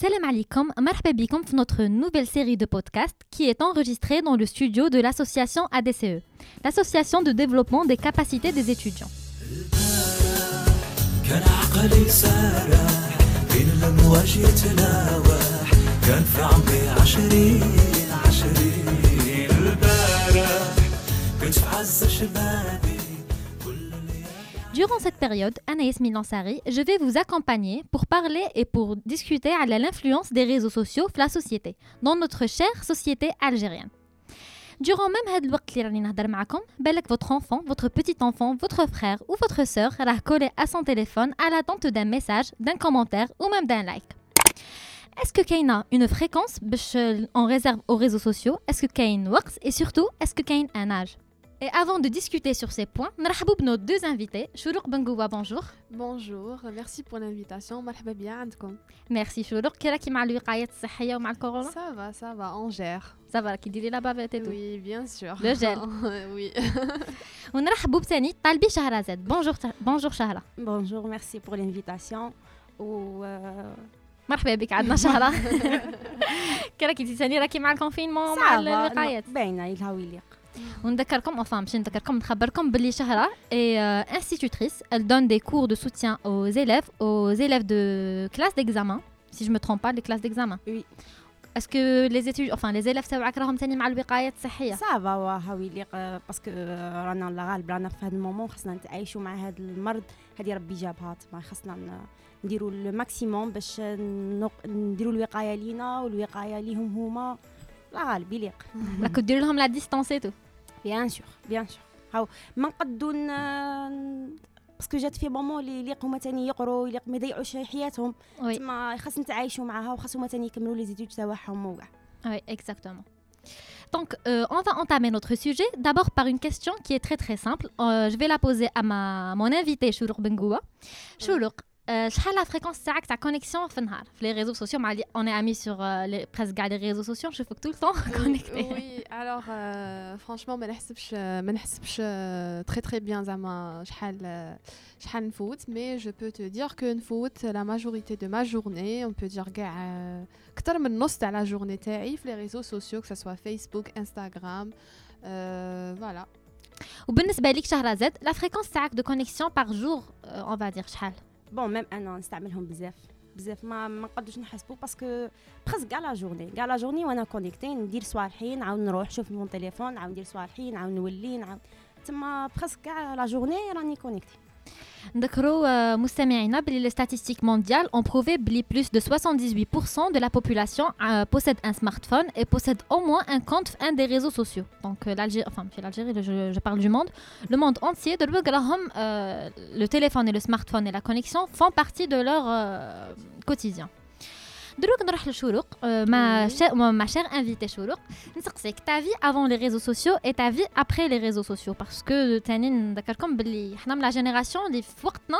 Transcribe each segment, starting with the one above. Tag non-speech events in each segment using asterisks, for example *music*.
Salam alaikum, marhaba bikum pour notre nouvelle série de podcasts qui est enregistrée dans le studio de l'association ADCE, l'association de développement des capacités des étudiants. Durant cette période, Anaïs Milansari, je vais vous accompagner pour parler et pour discuter à l'influence des réseaux sociaux la société, dans notre chère société algérienne. Durant même votre enfant, votre petit enfant, votre frère ou votre sœur a collé à son téléphone à l'attente d'un message, d'un commentaire ou même d'un like. Est-ce que a une fréquence en réserve aux réseaux sociaux? Est-ce que Kain works? Et surtout, est-ce que a un âge? et avant de discuter sur ces points, nous avons nos deux invités. Choulouk Bengoua, bonjour. Bonjour, merci pour l'invitation. Merci Choulouk. Quelle est la ou le corona Ça va, ça va, on gère. Ça va, qui dit la bavette et tout Oui, bien sûr. Le gel. *laughs* oui. On a Tani, Talbi Shahrazad. Bonjour, bonjour Shahra. Bonjour, merci pour l'invitation. Ou. مرحبا بك عندنا شهرة كراكي تسالي راكي مع الكونفينمون مع الوقايات باينه يلهاو يليق ونذكركم enfin باش نذكركم نخبركم باللي شهرة est institutrice elle donne des cours de soutien aux élèves aux élèves de classe d'examen si je me trompe pas les classes d'examen. Oui. Que les études enfin les élèves تاعك راهم ثاني مع الوقاية الصحية؟ صافا هاو يليق باسكو رانا الغالب رانا في هذا المومون خصنا نتعايشوا مع هذا المرض. هذه ربي جابها تما خصنا نديروا الماكسيموم باش نديروا الوقاية لينا والوقاية ليهم هما. لا غالب يليق راكو ديروا لهم لا ديستانس تو بيان سور بيان سور هاو ما نقدو باسكو جات في مومون اللي يليق هما تاني يقروا يليق ما يضيعوش حياتهم تما خاص نتعايشوا معاها وخاص هما تاني يكملوا لي زيتود تاعهم وكاع وي اكزاكتومون Donc, euh, on va entamer notre sujet d'abord par une question qui est très très simple. Euh, je vais la poser à ma, mon invité, Choulouk Bengoua. Choulouk, شحال لا فريكونس تاعك تاع كونيكسيون في النهار في لي ريزو سوسيو مع on est amis sur presque كاع لي ريزو سوسيو نشوفك tout le temps *laughs* connecté oui alors franchement ما نحسبش ما نحسبش très très bien زعما شحال شحال نفوت mais je peux te dire que نفوت la majorité de ma journée on peut dire كاع اكثر من نص تاع لا جورني تاعي في لي ريزو سوسيو que ça soit Facebook Instagram voilà وبالنسبه لك شهرزاد لا فريكونس تاعك دو كونيكسيون بار جور on va dire شحال بون ميم أنا نستعملهم بزاف بزاف ما ما نقدوش نحسبوا باسكو بريس كاع لا جورني كاع لا جورني وأنا كونيكتي ندير صوالحين نعاود نروح نشوف مون تليفون نعاود ندير صوالحين نعاود نولي نعاود تما بريس كاع لا جورني راني كونيكتي نذكروا مستمعينا بلي les statistiques mondiales ont prouvé que plus de 78% de la population euh, possède un smartphone et possède au moins un compte un des réseaux sociaux. Donc euh, l'Algérie, enfin l'Algérie, je, je, parle du monde, le monde entier de euh, le téléphone et le smartphone et la connexion font partie de leur euh, quotidien. دروك نروح لشروق ما ma chère invitée شروق نسقسيك ta vie avant les réseaux sociaux et ta vie après les réseaux sociaux parce que تاني نذكركم باللي حنا من la génération اللي في وقتنا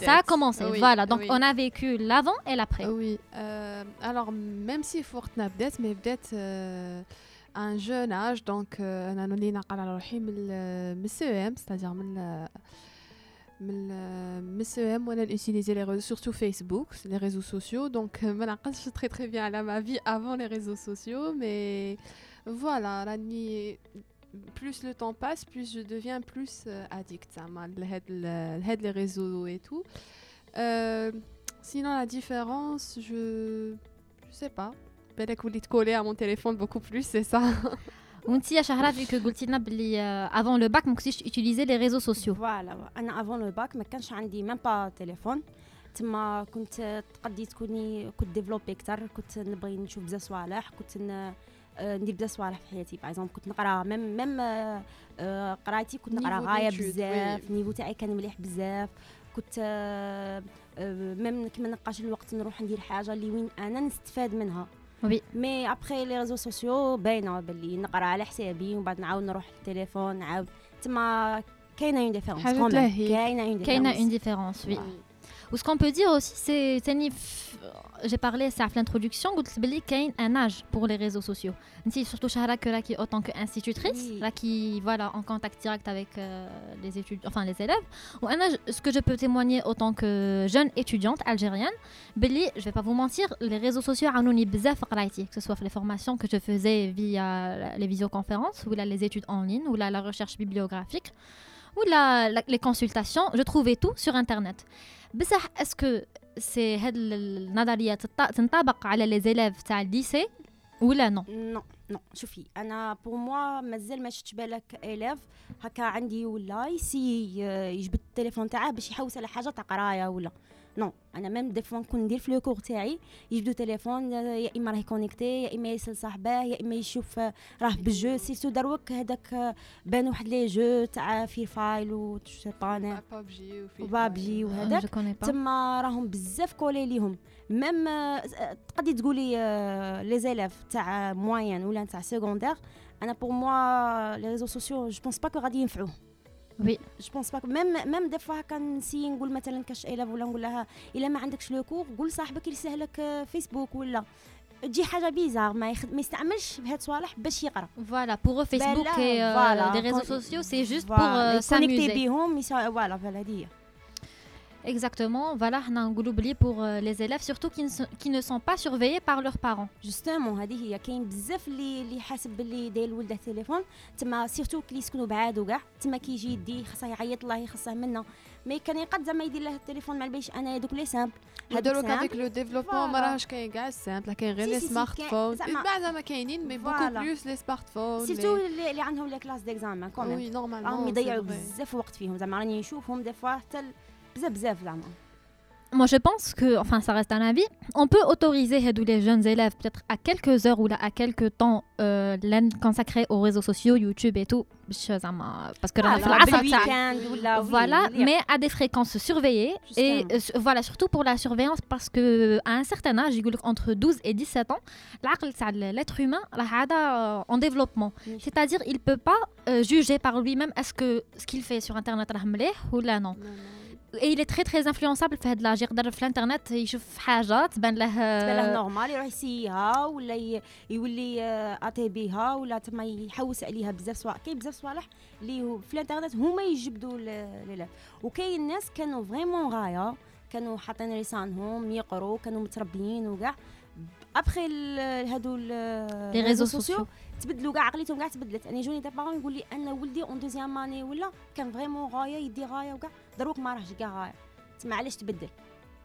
ça a commencé. Oui, voilà, donc oui. on a vécu l'avant et l'après. Oui. Euh, alors, même si Fortnite peut-être, mais peut-être euh, un jeune âge, donc, on a donné le CEM, c'est-à-dire mais c'est moi d'utiliser les réseaux, surtout Facebook, les réseaux sociaux. Donc, euh, *laughs* je suis très très bien à ma vie avant les réseaux sociaux, mais voilà, la nuit plus le temps passe, plus je deviens plus euh, addict à les réseaux et tout. Euh, sinon, la différence, je ne sais pas. Peut-être que vous dites coller à mon téléphone beaucoup plus, c'est ça *laughs* وانت يا شهرة فيك قلتي لنا بلي افون لو باك ما كنتيش utiliser les réseaux sociaux. فوالا أنا افون لو باك ما كانش عندي ميم با تليفون تما كنت تقدي تكوني كنت ديفلوبي أكثر كنت نبغي نشوف بزاف صوالح كنت ندير بزاف صوالح في حياتي باغ كنت نقرا ميم ميم قرايتي كنت نقرا غايه بزاف النيفو تاعي كان مليح بزاف كنت ميم كيما نقاش الوقت نروح ندير حاجة اللي وين أنا نستفاد منها وي مي ابخي لي ريزو سوسيو باينه باللي نقرا على حسابي ومن بعد نعاود نروح للتليفون نعاود تما كاينة اون ديفيرونس كاينة اون كاينة اون ديفيرونس وي Ou ce qu'on peut dire aussi, c'est euh, j'ai parlé ça à l'introduction, qu'il y a un âge pour les réseaux sociaux. Surtout Shahra qui est autant qu'institutrice, là qui voilà en contact direct avec euh, les études, enfin les élèves. Ou un âge, ce que je peux témoigner autant que jeune étudiante algérienne, Billy, je vais pas vous mentir, les réseaux sociaux anonymes que ce soit les formations que je faisais via les visioconférences ou là les études en ligne ou là la recherche bibliographique. La, les consultations je trouvais tout sur internet. بصح que سي هاد النظريه تنطبق على لي زيليف تاع الليسي ولا نو نو نو شوفي أنا بور موا مازال ما شفتش بالك اليف هكا عندي ولا يسي يجبد التليفون تاعه باش يحوس على حاجة تاع قرايه ولا نو أنا ميم دي فوا نكون ندير في لو كور تاعي يجبدو تليفون يا إما راه كونيكتي يا إما يسال صاحبه يا إما يشوف راه بالجو سيرتو دروك هذاك بان واحد لي جو تاع في فايل و بابجي وبابجي وهذاك تما راهم بزاف كولي ليهم. ميم تقدري تقولي لي زيليف تاع موين ولا تاع سيكوندير أنا بور موا لي ريزو سوسيو جو بونس با كو غادي ينفعوه. وي جو بونس با ميم ميم دي فوا كنسي نقول مثلا كاش ايلاف ولا نقول لها الا ما عندكش لو كور قول صاحبك يرسل لك فيسبوك ولا تجي حاجة بيزار ما يخد... ما يستعملش بهاد الصوالح باش يقرا فوالا بوغ فيسبوك اي لي ريزو سوسيو سي جوست بوغ ساموزي بيهم فوالا فوالا هذه Exactement, voilà, on a un oublié pour euh, les élèves, surtout qui ne, sont, qui ne sont pas surveillés par leurs parents. Justement, هذه هي كاين بزاف اللي اللي حاسب باللي داير ولده تليفون تما سيرتو كلي يسكنوا بعاد وكاع تما كيجي يدي خاصه يعيط الله يخصه منا مي كان يقد زعما يدير له التليفون ما باليش انا دوك لي سامبل هذوك هذيك لو ديفلوبمون ما راهش كاين كاع السامبل كاين غير لي سمارت فون بعد زعما كاينين مي بوكو بلوس لي سمارت فون سيرتو اللي عندهم لي كلاس ديكزامان كومون وي نورمالمون راهم يضيعوا بزاف وقت فيهم زعما راني نشوفهم دي فوا حتى بزاف بزاف زعما moi je pense que, enfin ça reste un avis, on peut autoriser les jeunes élèves peut-être à quelques heures ou là, à quelques temps euh, consacrés aux réseaux sociaux, YouTube et tout, parce que ah, voilà, mais à des fréquences surveillées et euh, voilà surtout pour la surveillance parce que à un certain âge, entre 12 et 17 ans, l'être humain euh, en développement, c'est-à-dire il peut pas euh, juger par lui-même est-ce que ce qu'il fait sur internet ou là non. non, non. اي لي تري تري انفلونسابل في هاد لاج يقدر في الانترنت يشوف حاجة تبان له تبان له نورمال يروح يسيها ولا يولي اتي بيها ولا تما يحوس عليها بزاف صوالح كاين بزاف صوالح اللي في الانترنت هما يجبدوا لا وكاين ناس كانوا فريمون غايه كانوا حاطين لسانهم يقروا كانوا متربيين وكاع ابخي هادو لي ريزو سوسيو تبدلوا كاع عقليتهم كاع تبدلت انا جوني دي بارون يقول لي انا ولدي اون دوزيام اني ولا كان فريمون غايه يدي غايه وكاع دروك ما راهش كاع غايه تسمى علاش تبدل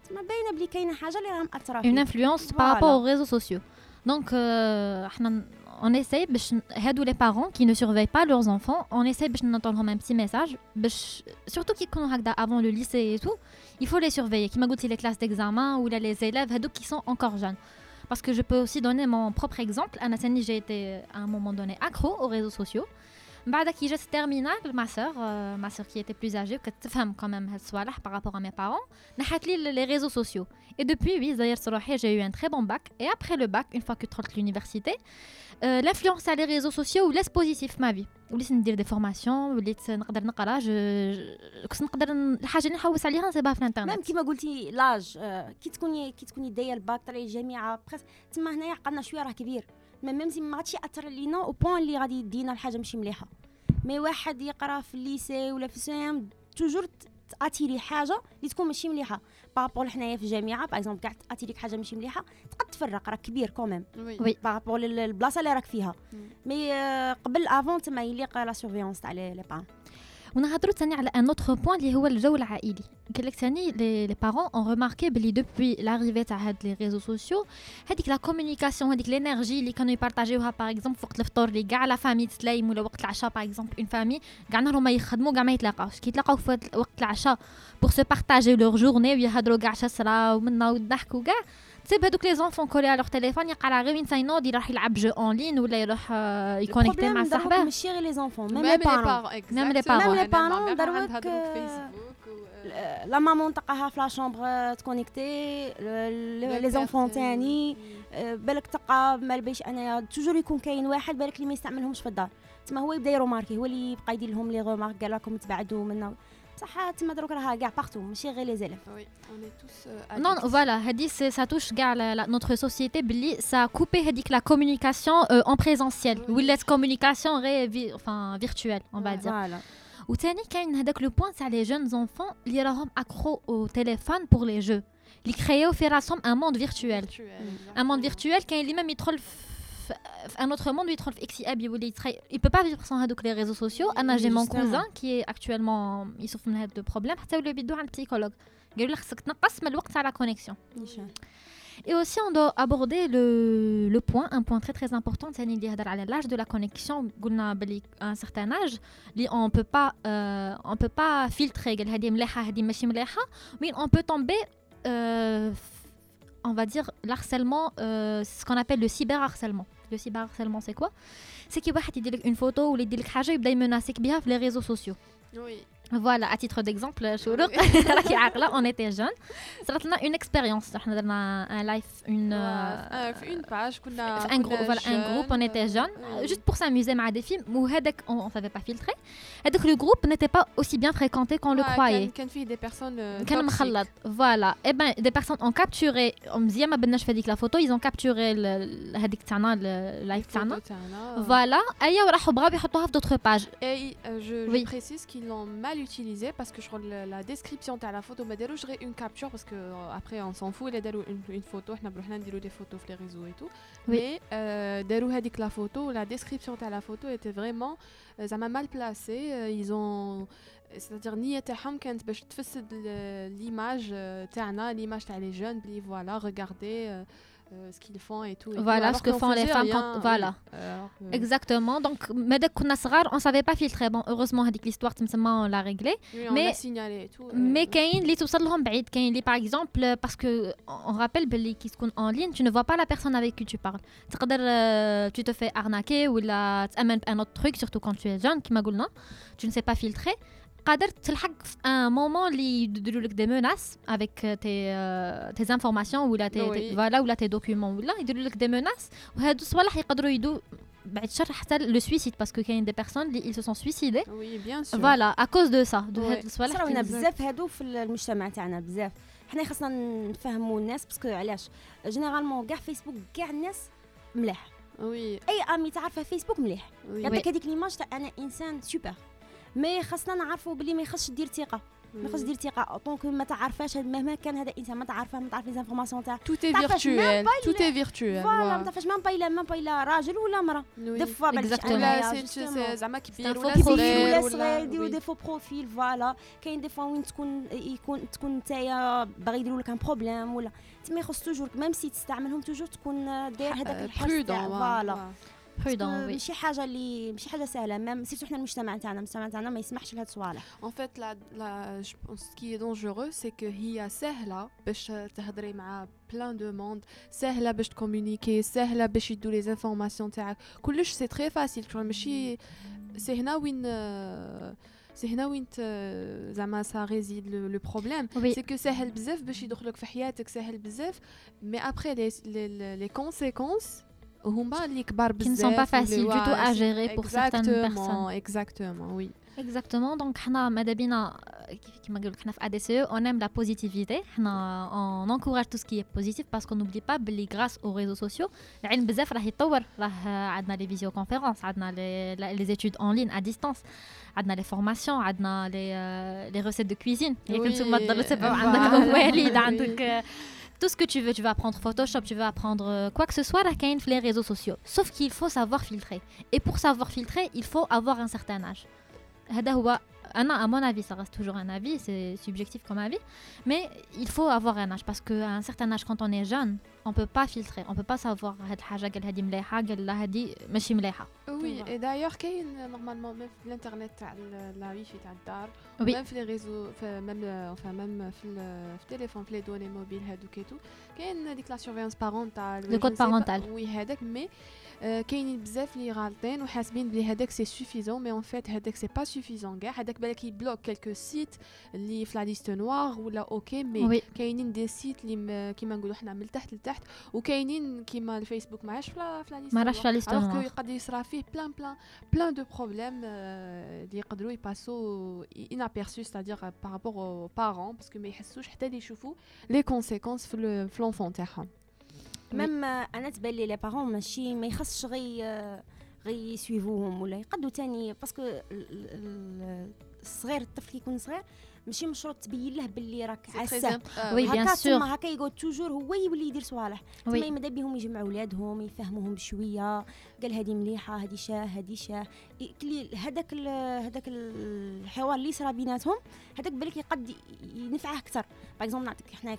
تسمى باينه بلي كاينه حاجه اللي راها مأثره فيه اون انفلونس بارابور او ريزو سوسيو دونك احنا on essaie باش هادو لي بارون كي نو سورفي با لورز انفون on essaie باش نعطولهم ان بتي ميساج باش سورتو كي يكونوا هكذا افون لو ليسي اي تو il faut les surveiller كيما قلتي لي كلاس ديكزامان ولا لي زيليف هادوك كي سون انكور جون Parce que je peux aussi donner mon propre exemple. Anasani, j'ai été à un moment donné accro aux réseaux sociaux. بعد كي جات terminal ma sœur euh, ma sœur qui était plus âgée وكتفهم quand même هاد الصوالح par rapport à mes parents نحات لي les réseaux sociaux et depuis oui زيرت روحي j'ai eu un très bon bac et après le bac une fois que دخلت l'université euh, l'influence على les réseaux sociaux laisse positif ma vie وليت ندير دي فورماسيون وليت نقدر نقرا كنت نقدر الحاجه اللي نحوس عليها نصيبها في الانترنت ميم كيما قلتي لاج كي تكوني كي تكوني دايه الباك طري الجامعه تما هنايا عقلنا شويه راه كبير ميم سي ما غاديش يأثر علينا أو بوان اللي غادي يدينا الحاجة ماشي مليحة. مي واحد يقرا في الليسي ولا في السام توجور تاتيري حاجة اللي تكون ماشي مليحة. بارابور حنايا في الجامعة باغ اكزومبل كاع تاتيريك حاجة ماشي مليحة تقد تفرق راك كبير كوميم وي بارابور للبلاصة اللي راك فيها. مي قبل افون تما يليق لا سورفيونس تاع لي بارون ونهضروا ثاني على ان اوتر بوين اللي هو الجو العائلي. قال لك ثاني لي بارون اون ريماركي بلي دوبوي لاريفي تاع هاد لي ريزو سوسيو هذيك لا كومونيكاسيون هذيك لينيرجي اللي كانوا يبارطاجيوها باغ اكزومبل وقت الفطور اللي كاع لا فامي تتلايم ولا وقت العشاء باغ اكزومبل اون فامي كاع نهارهم ما يخدموا كاع ما يتلاقاوش. كي يتلاقاو في وقت العشاء بور سو بارطاجي لور جورني ويهضروا كاع شسرا ومنا والضحك وكاع تسيب هذوك لي زونفون كولي على تليفون يقرا غير وين ساينود يروح يلعب جو اون لين ولا يروح يكونيكتي مع صاحبه. ماشي غير لي زونفون ميم لي بارون ميم لي بارون ميم لي بارون دروك لا مامون تلقاها في لا شومبر تكونيكتي لي زونفون تاني بالك تلقى ما باليش انايا توجور يكون كاين واحد بالك اللي ما يستعملهمش في الدار تما هو يبدا يروماركي هو اللي يبقى يدير لهم لي رومارك قال لكم تبعدوا منا بصح تما دروك راها كاع بارتو ماشي غير لي زيليف Oui, on est tous euh, Non, addicts. voilà, هادي c'est- ça touche كاع la- la- notre société بلي ça a coupé هاديك la communication euh, en présentiel Oui. ولات communication غير vi- enfin virtuelle on va Ouais. dire فوالا وثاني كاين هذاك لو بوين تاع لي جون enfants اللي راهم accro au téléphone pour les jeux اللي كرياو في راسهم un monde virtuel Virtuel, un monde exactement. virtuel كاين اللي même يدخل في في Euh, un autre monde il ne peut pas vivre sans les réseaux sociaux. J'ai mon cousin qui est actuellement il souffre de problème. Un psychologue. La connexion. Et aussi on doit aborder le, point un point très très important c'est l'âge de la connexion à un certain âge on peut euh, on peut pas filtrer. Mais on peut tomber euh, on va dire, l'harcèlement, euh, ce qu'on appelle le cyberharcèlement. Le cyberharcèlement, c'est quoi C'est qu'il y a une photo ou il dit quelque chose, il les réseaux sociaux. Voilà, à titre d'exemple, *laughs* on était jeunes. C'était une expérience. On a un live, une, euh, euh, une page. Un, groupe, on était jeunes. Juste pour s'amuser avec des films où on ne savait pas filtrer. Et donc, le groupe n'était pas aussi bien fréquenté qu'on le croyait. Quand il des personnes. Euh, voilà. Et ben, des personnes ont capturé. On me disait, la photo, ils ont capturé le live. Voilà. Et ils ont d'autres pages. Et je précise qu'ils l'ont mal utilisé parce que je crois que la, la description de la photo, mais d'ailleurs, je une capture parce que euh, après on s'en fout, il a une, une photo, on a besoin de des photos sur les réseaux et tout. Oui. Mais euh, d'ailleurs, هذيك la photo, la description de la photo était vraiment euh, ça m'a mal placé. euh, ils ont c'est-à-dire نية تاعهم كانت باش تفسد ال- l'image euh, تاعنا, l'image تاع les jeunes, بلي voilà, regardez euh, ce qu'ils font et tout. Voilà ce que font les femmes. Voilà. Exactement. Donc, mais dès qu'on on savait pas filtrer. Bon, heureusement, l'histoire, on l'a réglée. Oui, mais, on signalé et tout. Euh, mais Kain, les tout ça de par exemple, euh, parce que on rappelle qui se en ligne, tu ne vois pas la personne avec qui tu parles. Tu te fais arnaquer ou tu amènes un autre truc, surtout quand tu es jeune, qui m'a tu ne sais pas filtrer. قادر تلحق في ان مومون اللي يديروا لك دي avec tes euh, tes informations ولا tes- voilà ولا tes documents ولا يديروا لك دي menaces وهادو الصوالح يقدروا يدو بعد الشر حتى لو سويسيد باسكو كاين دي personnes اللي ils se sont suicidés bien sûr. voilà à cause de ça de Ouais. هاد الصوالح اللي- بزاف هادو في المجتمع تاعنا بزاف. حنا خاصنا نفهموا الناس باسكو علاش؟ جينيرالمون كاع فيسبوك كاع الناس مليح Oui, أي آمي تعرفها فيسبوك مليح. يعطيك هذيك ليماج تاع أنا إنسان سوبر مي خاصنا نعرفوا بلي ما يخصش دير ثقة ما يخصش دير ثقة دونك ما تعرفاش مهما كان هذا إنسان ما تعرفه ما تعرف لي زانفورماسيون تاع Tout est تعرفش même virtuel. pas Tout il- est virtuel. فوالا ما. تعرفش مام با الا مام با الا راجل ولا. دو فوا بالك. ولا. زعما كبير ولا صغير. ولا صغير يديروا. دي فو بروفيل فوالا كاين دي فوا وين تكون يكون تكون نتايا باغي يديروا لك ان بروبليم ولا تما يخص توجور ميم سي تستعملهم توجور تكون داير هذاك الحس. فوالا ماشي حاجة اللي ماشي حاجة سهلة. ميم سيرتو حنا المجتمع تاعنا المجتمع تاعنا ما يسمحش لهاد الصوالح. Je pense ce qui est dangereux, c'est que هي سهلة باش تهضري مع plein de monde, سهلة باش تكومونيكي, سهلة باش يدوا les informations تاعك. كلش سي tu vois, ماشي سي هنا وين سي هنا وين ت- زعما سا ريزيد لو بروبليم Oui. سي كو سهل بزاف باش يدخلك في حياتك سهل بزاف مي ابري لي لي لي كونسيكونس qui ne sont pas faciles du tout à gérer pour certaines personnes. Exactement, oui. Exactement. Donc, euh, on aime la positivité. On encourage tout ce qui est positif parce qu'on n'oublie pas, que grâce aux réseaux sociaux, il y a les visioconférences, les études en ligne à distance, les formations, euh, les, recettes de cuisine. Oui, voilà. *laughs* مواليد Oui. عندك euh, tout ce que tu veux, tu vas apprendre Photoshop, tu vas apprendre euh, quoi que ce soit, là, كاين في les réseaux sociaux. Sauf qu'il faut savoir filtrer. Et pour savoir filtrer, il faut avoir un certain âge. هذا هو أنا Ah à mon avis, ça reste toujours un avis, c'est subjectif comme avis, mais il faut avoir un âge parce qu'à un certain âge, quand on est jeune, on ne peut pas filtrer, on ne peut pas savoir Oui, et d'ailleurs, il y a normalement même l'internet, la wifi, oui. même les réseaux, même enfin même le téléphone, les données mobiles, et tout, il y a la surveillance parentale. Le code parental. Oui, mais كاينين بزاف اللي غالطين وحاسبين بلي هذاك سي سوفيزون مي اون فيت هذاك سي با سوفيزون كاع هذاك بالك يبلوك كيلكو سيت اللي في لا ليست نوار ولا اوكي مي كاينين دي سيت اللي كيما نقولوا حنا من التحت لتحت وكاينين كيما الفيسبوك ما عادش في لا ليست ما راهش في لا ليست نوار يقدر يصرا فيه بلان بلان بلان دو بروبليم اللي يقدروا يباسو انابيرسو ستادير بارابور او بارون باسكو ما يحسوش حتى اللي يشوفوا لي كونسيكونس في لونفون تاعهم ميم أنا تبان لي لي بارون ماشي ما يخصش غي غي يسويفوهم ولا يقدو تاني باسكو الصغير الطفل كيكون صغير ماشي مشروط تبين له باللي راك عساه وي بيان سور هكا يقعد توجور هو يولي يدير صوالح. تما ماذا بهم يجمعوا ولادهم يفهموهم بشوية. قال هذه مليحة هذه شاة هذه شاة. هذاك هذاك الحوار اللي صرا بيناتهم هذاك بالك يقد ينفعه أكثر. باغ نعطيك حنا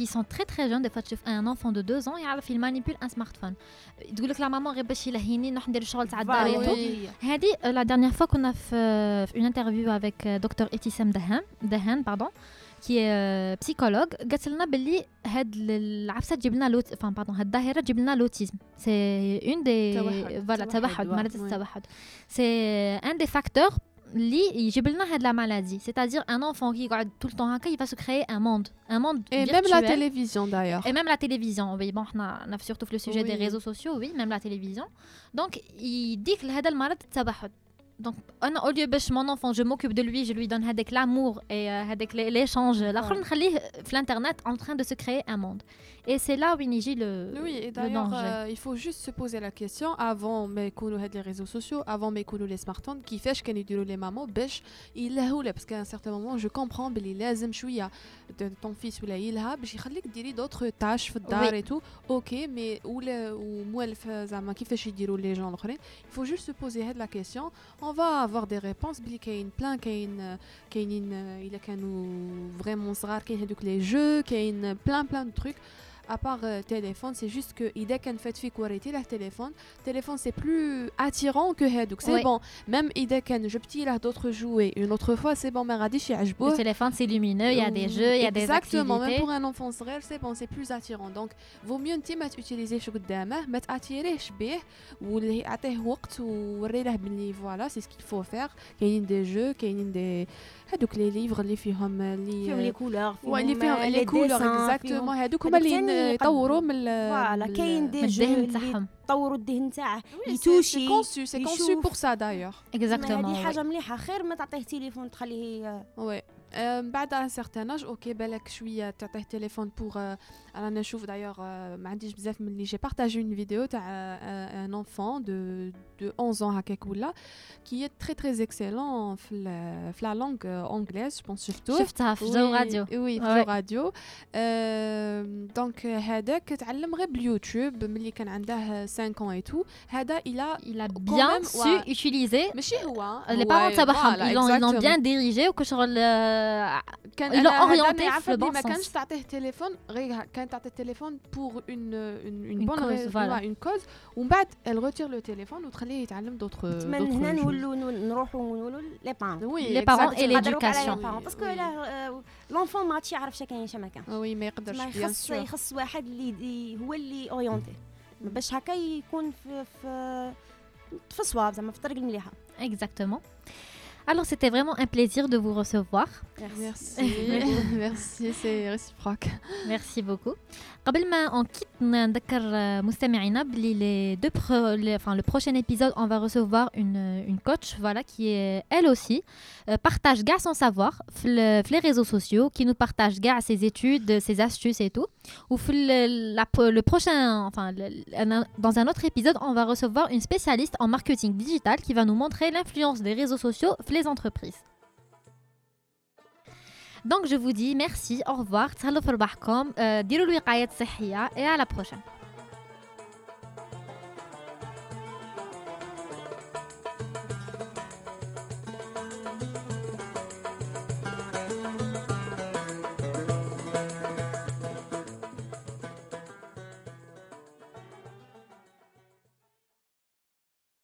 شهره هاد لو بوين تاع لي لي زونفون qui sont très très jeunes des fois tu un enfant de 2 ans يعرف il manipule un smartphone تقول لك لا ماما غير باش يلهيني نروح ندير الشغل تاع الدار هذه لا dernière fois كنا في في une interview avec دكتور اتسام دهان دهان باردون كي بسيكولوج قالت لنا باللي هاد العفسه تجيب لنا لوت فان باردون هاد الظاهره تجيب لنا لوتيزم سي اون دي فوالا توحد مرض التوحد سي ان دي فاكتور de la maladie. C'est-à-dire un enfant qui regarde tout le temps il va se créer un monde. Un monde Et même la télévision d'ailleurs. Et même la télévision. Oui, bon, on a, on a surtout le sujet des réseaux sociaux, oui, même la télévision. Donc, il dit que le malade donc, au lieu ben, de mon enfant, je m'occupe de lui, je lui donne avec l'amour et euh, avec l'échange. La ouais. Euh, l'internet en train de se créer un monde. Et c'est là où il le Oui, et d'ailleurs, euh, il faut juste se poser la question avant mais les réseaux sociaux, avant mais les smartphones, qui fait que les mamans, bêche, il a parce qu'à un certain moment, je comprends, mais il a de ton fils ou là, il a, j'ai dit d'autres tâches, dar et tout. Ok, mais où ou moi, qui fait les gens, il faut juste se poser la question On va avoir des réponses بلي كاين plein كاين كاينين الا كانوا vraiment صغار كاين هذوك les jeux, كاين plein plein de trucs à part euh, téléphone, c'est juste que dès qu'elle fait fi qualité le téléphone, téléphone c'est plus attirant que donc c'est bon. Même dès qu'elle je petit là d'autres jouets, une autre fois c'est bon, mais radis Le téléphone c'est lumineux, il y a des jeux, il y a des Exactement, même pour un enfant réel, c'est bon, c'est plus attirant. Donc vaut mieux انت ما utiliser شو قدامه ما تاتيريش به واللي يعطيه وقت ووري له بلي فوالا سي سكيل فو فير كاينين دي جو كاينين دي هذوك لي ليفر اللي فيهم اللي فيهم لي كولور فيهم اللي فيهم لي كولور اكزاكتومون هذوك هما اللي يطوروا من فوالا كاين دي جو تاعهم. يطوروا الدهن تاعه يتوشي سي كونسو سي كونسو بور سا دايوغ اكزاكتومون هذه حاجة مليحة خير ما تعطيه تليفون تخليه وي بعد ان سيغتان اج اوكي بالك شويه تعطيه تليفون بوغ رانا نشوف دايوغ ما عنديش بزاف من اللي جي بارطاجي اون فيديو تاع ان انفون دو دو 11 ans هكاك ولا كي تري تري اكسيلون في في لا لونغ انجليز جو شفتوه شفتها في جو راديو وي في جو راديو دونك هذاك تعلم غير باليوتيوب ملي كان عنده 5 ans et tout هذا il a il a bien su utiliser ماشي هو les parents تبعهم ils l'ont bien dirigé وكشغل كان ils l'ont orienté في le bon ما كانش تعطيه تليفون غير كان تعطيه التليفون pour une une bonne raison une cause. ومن بعد elle retire le téléphone وتخليه يتعلم d'autres من هنا نولوا نروحوا نقولوا لي بارون لي بارون اي ليدوكاسيون باسكو لونفون ما عادش يعرف كاين شي مكان وي ما يقدرش ما يخص يخص واحد اللي هو اللي اورينتي باش هكا يكون في في في الصواب زعما في الطريق المليحه اكزاكتومون Alors, c'était vraiment un plaisir de vous recevoir. Merci. Merci, *laughs* c'est réciproque. Merci beaucoup. قبل ما on quitte نذكر مستمعينا بلي les deux enfin le prochain épisode on va recevoir une une coach voilà qui est elle aussi euh, partage gars son savoir في les réseaux sociaux qui nous partage gars ses études ses astuces et tout ou le, le prochain enfin dans un autre épisode on va recevoir une spécialiste en marketing digital qui va nous montrer l'influence des réseaux sociaux les les entreprises. Donc je vous dis merci, au revoir, euh, et à la prochaine.